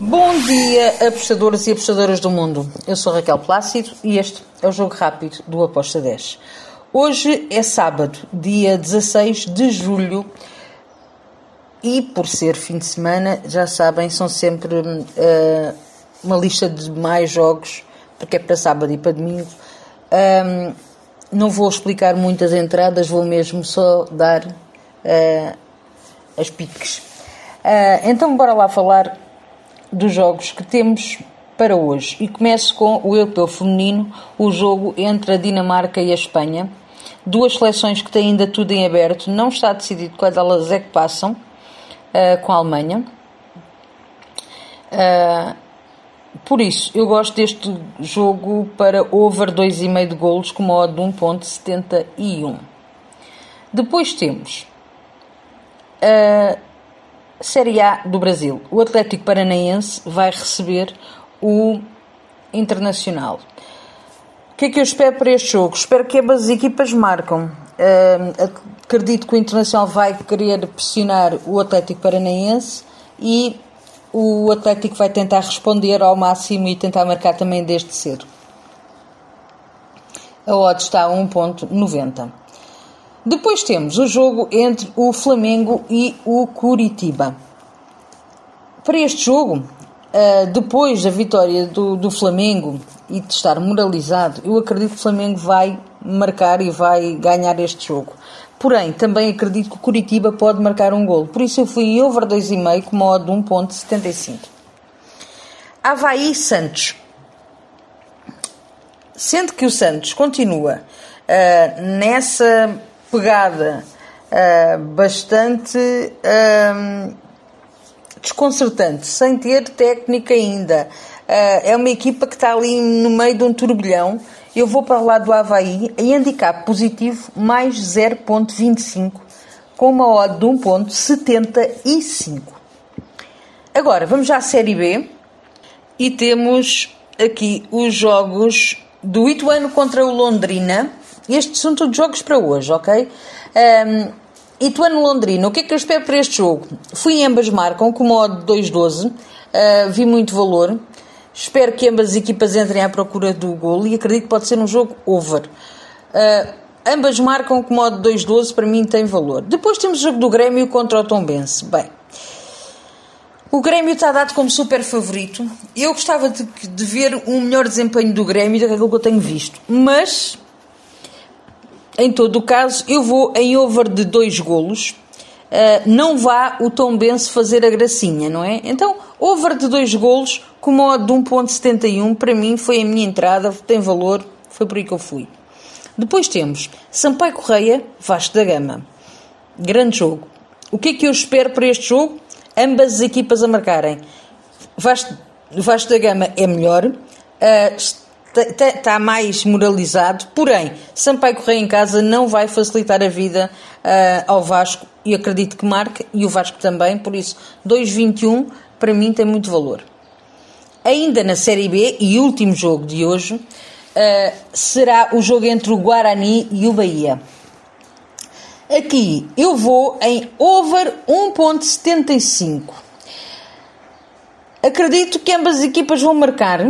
Bom dia, apostadores e apostadoras do mundo. Eu sou Raquel Plácido e este é o Jogo Rápido do Aposta 10. Hoje é sábado, dia 16 de julho e por ser fim de semana, já sabem, são sempre uh, uma lista de mais jogos, porque é para sábado e para domingo. Um, não vou explicar muitas entradas, vou mesmo só dar uh, as piques. Uh, então, bora lá falar dos jogos que temos para hoje. E começo com o europeu feminino, o jogo entre a Dinamarca e a Espanha. Duas seleções que têm ainda tudo em aberto, não está decidido quais elas é que passam uh, com a Alemanha. Uh, por isso, eu gosto deste jogo para over 2,5 de golos com modo de 1.71. Depois temos a Série A do Brasil. O Atlético Paranaense vai receber o Internacional. O que é que eu espero para este jogo? Espero que ambas as equipas marcam. Acredito que o Internacional vai querer pressionar o Atlético Paranaense e o Atlético vai tentar responder ao máximo e tentar marcar também desde cedo. A odd está a 1.90. Depois temos o jogo entre o Flamengo e o Curitiba. Para este jogo, eh, depois da vitória do, do Flamengo e de estar moralizado, eu acredito que o Flamengo vai marcar e vai ganhar este jogo. Porém, também acredito que o Curitiba pode marcar um gol. Por isso eu fui over 2,5 com modo de 1.75. Havaí Santos. Sendo que o Santos continua uh, nessa pegada uh, bastante uh, desconcertante, sem ter técnica ainda. é uma equipa que está ali no meio de um turbilhão eu vou para lado do Havaí em handicap positivo mais 0.25 com uma odd de 1.75. Agora, vamos já à Série B e temos aqui os jogos do Ituano contra o Londrina. Estes são todos jogos para hoje, ok? Um, Ituano-Londrina, o que é que eu espero para este jogo? Fui em ambas marcam com de 2.12, uh, vi muito valor. Espero que ambas as equipas entrem à procura do gol e acredito que pode ser um jogo over. Uh, ambas marcam com modo 2-12, para mim tem valor. Depois temos o jogo do Grêmio contra o Tombense. Bem, o Grêmio está dado como super favorito. Eu gostava de, de ver um melhor desempenho do Grêmio do que aquilo que eu tenho visto. Mas, em todo o caso, eu vou em over de 2 golos. Uh, não vá o Tom Bense fazer a gracinha, não é? Então, over de 2 golos, com modo de 1.71, para mim foi a minha entrada, tem valor, foi por aí que eu fui. Depois temos Sampaio Correia, Vasco da Gama. Grande jogo. O que é que eu espero para este jogo? Ambas as equipas a marcarem. Vasco, Vasco da Gama é melhor, uh, está mais moralizado, porém, Sampaio Correia em casa não vai facilitar a vida uh, ao Vasco e acredito que marque, e o Vasco também, por isso 2.21 para mim tem muito valor. Ainda na Série B, e último jogo de hoje, uh, será o jogo entre o Guarani e o Bahia. Aqui eu vou em over 1.75. Acredito que ambas as equipas vão marcar.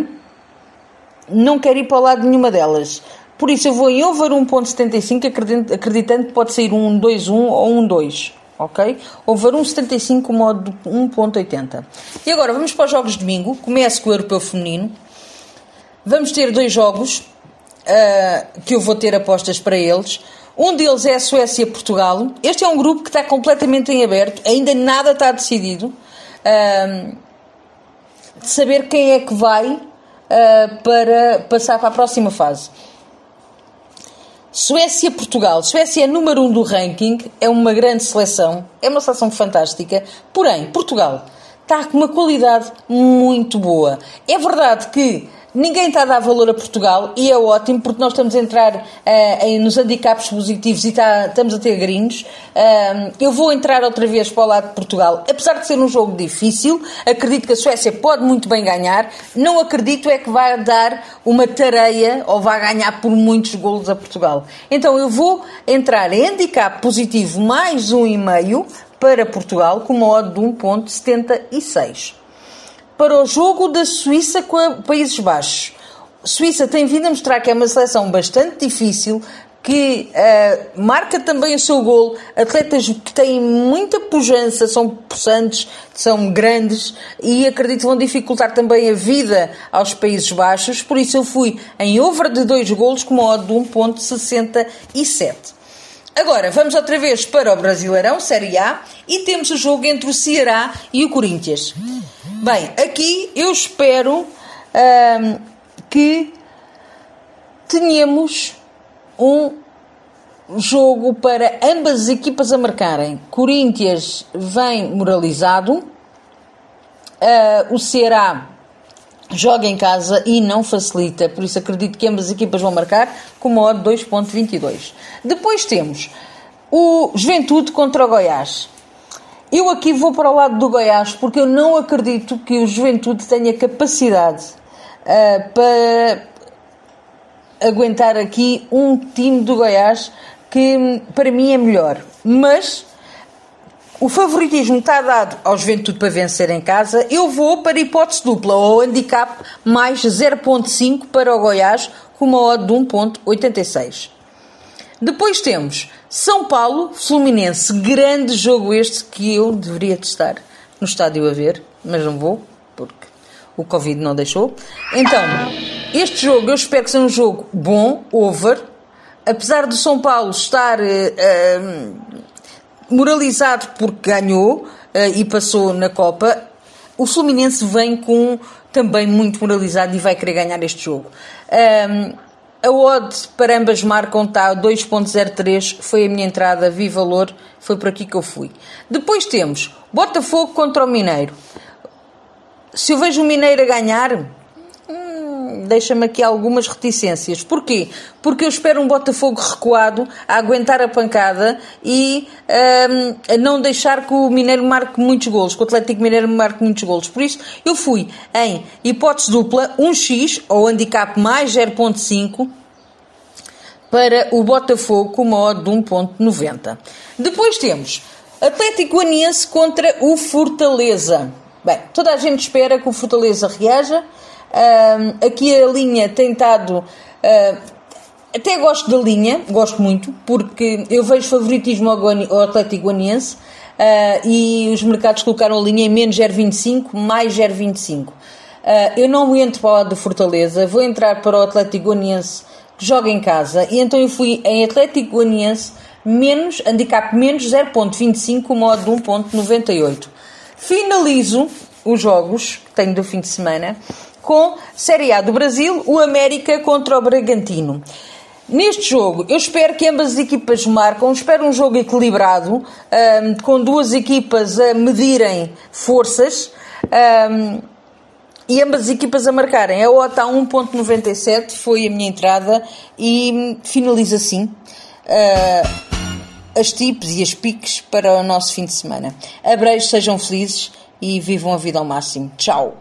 Não quero ir para o lado de nenhuma delas. Por isso eu vou em over 1.75 acreditando que pode sair um 2-1 ou um 2 ok? Over 1,75 modo 1,80. E agora vamos para os jogos de domingo. Começo com o Europeu Feminino. Vamos ter dois jogos uh, que eu vou ter apostas para eles. Um deles é a Suécia-Portugal. Este é um grupo que está completamente em aberto, ainda nada está decidido. Uh, de saber quem é que vai uh, para passar para a próxima fase. Suécia-Portugal. Suécia é número um do ranking, é uma grande seleção, é uma seleção fantástica. Porém, Portugal está com uma qualidade muito boa. É verdade que Ninguém está a dar valor a Portugal e é ótimo porque nós estamos a entrar uh, em, nos handicaps positivos e está, estamos a ter gringos. Uh, eu vou entrar outra vez para o lado de Portugal. Apesar de ser um jogo difícil, acredito que a Suécia pode muito bem ganhar. Não acredito é que vai dar uma tareia ou vai ganhar por muitos golos a Portugal. Então eu vou entrar em handicap positivo mais um e meio para Portugal com uma odd de 1.76. para o jogo da Suíça com a Países Baixos. Suíça tem vindo a mostrar que é uma seleção bastante difícil, que uh, marca também o seu gol. Atletas que têm muita pujança, são possantes, são grandes e acredito que vão dificultar também a vida aos Países Baixos. Por isso eu fui em over de dois golos com uma odd de 1.67. Agora, vamos outra vez para o Brasileirão, Série A, e temos o jogo entre o Ceará e o Corinthians. Bem, aqui eu espero que tenhamos um jogo para ambas as equipas a marcarem. Corinthians vem moralizado, uh, o Ceará joga em casa e não facilita, por isso acredito que ambas as equipas vão marcar com uma odd 2.22. Depois temos o Juventude contra o Goiás. Eu aqui vou para o lado do Goiás porque eu não acredito que o Juventude tenha capacidade uh, para aguentar aqui um time do Goiás que para mim é melhor. Mas o favoritismo está dado ao Juventude para vencer em casa. Eu vou para hipótese dupla, ou handicap mais 0.5 para o Goiás, com uma odd de 1.86. Depois temos São Paulo, Fluminense. Grande jogo este que eu deveria testar no estádio a ver, mas não vou, porque o Covid não deixou. Então, este jogo eu espero que seja um jogo bom, over. Apesar do São Paulo estar uh, moralizado porque ganhou uh, e passou na Copa, o Fluminense vem com também muito moralizado e vai querer ganhar este jogo. Um, a odd para ambas marcam está 2.03, foi a minha entrada, vi valor, foi por aqui que eu fui. Depois temos Botafogo contra o Mineiro. Se eu vejo o Mineiro a ganhar, deixa-me aqui algumas reticências. Porquê? Porque eu espero um Botafogo recuado a aguentar a pancada e um, a não deixar que o Mineiro marque muitos golos, que o Atlético Mineiro marque muitos golos. Por isso, eu fui em hipótese dupla, 1x ou handicap mais 0.5 para o Botafogo com uma odd de 1.90. Depois temos Atlético Goianiense contra o Fortaleza. Bem, toda a gente espera que o Fortaleza reaja Uh, aqui a linha tem estado. Uh, até gosto da linha, gosto muito, porque eu vejo favoritismo ao, Atlético Guaniense uh, e os mercados colocaram a linha em menos 0,25, mais 0,25. Uh, eu não entro para o lado do Fortaleza, vou entrar para o Atlético Guaniense que joga em casa e então eu fui em Atlético Guaniense menos, handicap menos 0.25, modo de 1.98. Finalizo os jogos que tenho do fim de semana com Série A do Brasil, o América contra o Bragantino. Neste jogo, eu espero que ambas as equipas marcam, espero um jogo equilibrado, um, com duas equipas a medirem forças um, e ambas as equipas a marcarem. A OTA 1.97 foi a minha entrada e finaliza assim uh, as tips e as piques para o nosso fim de semana. Abreios, sejam felizes e vivam a vida ao máximo. Tchau!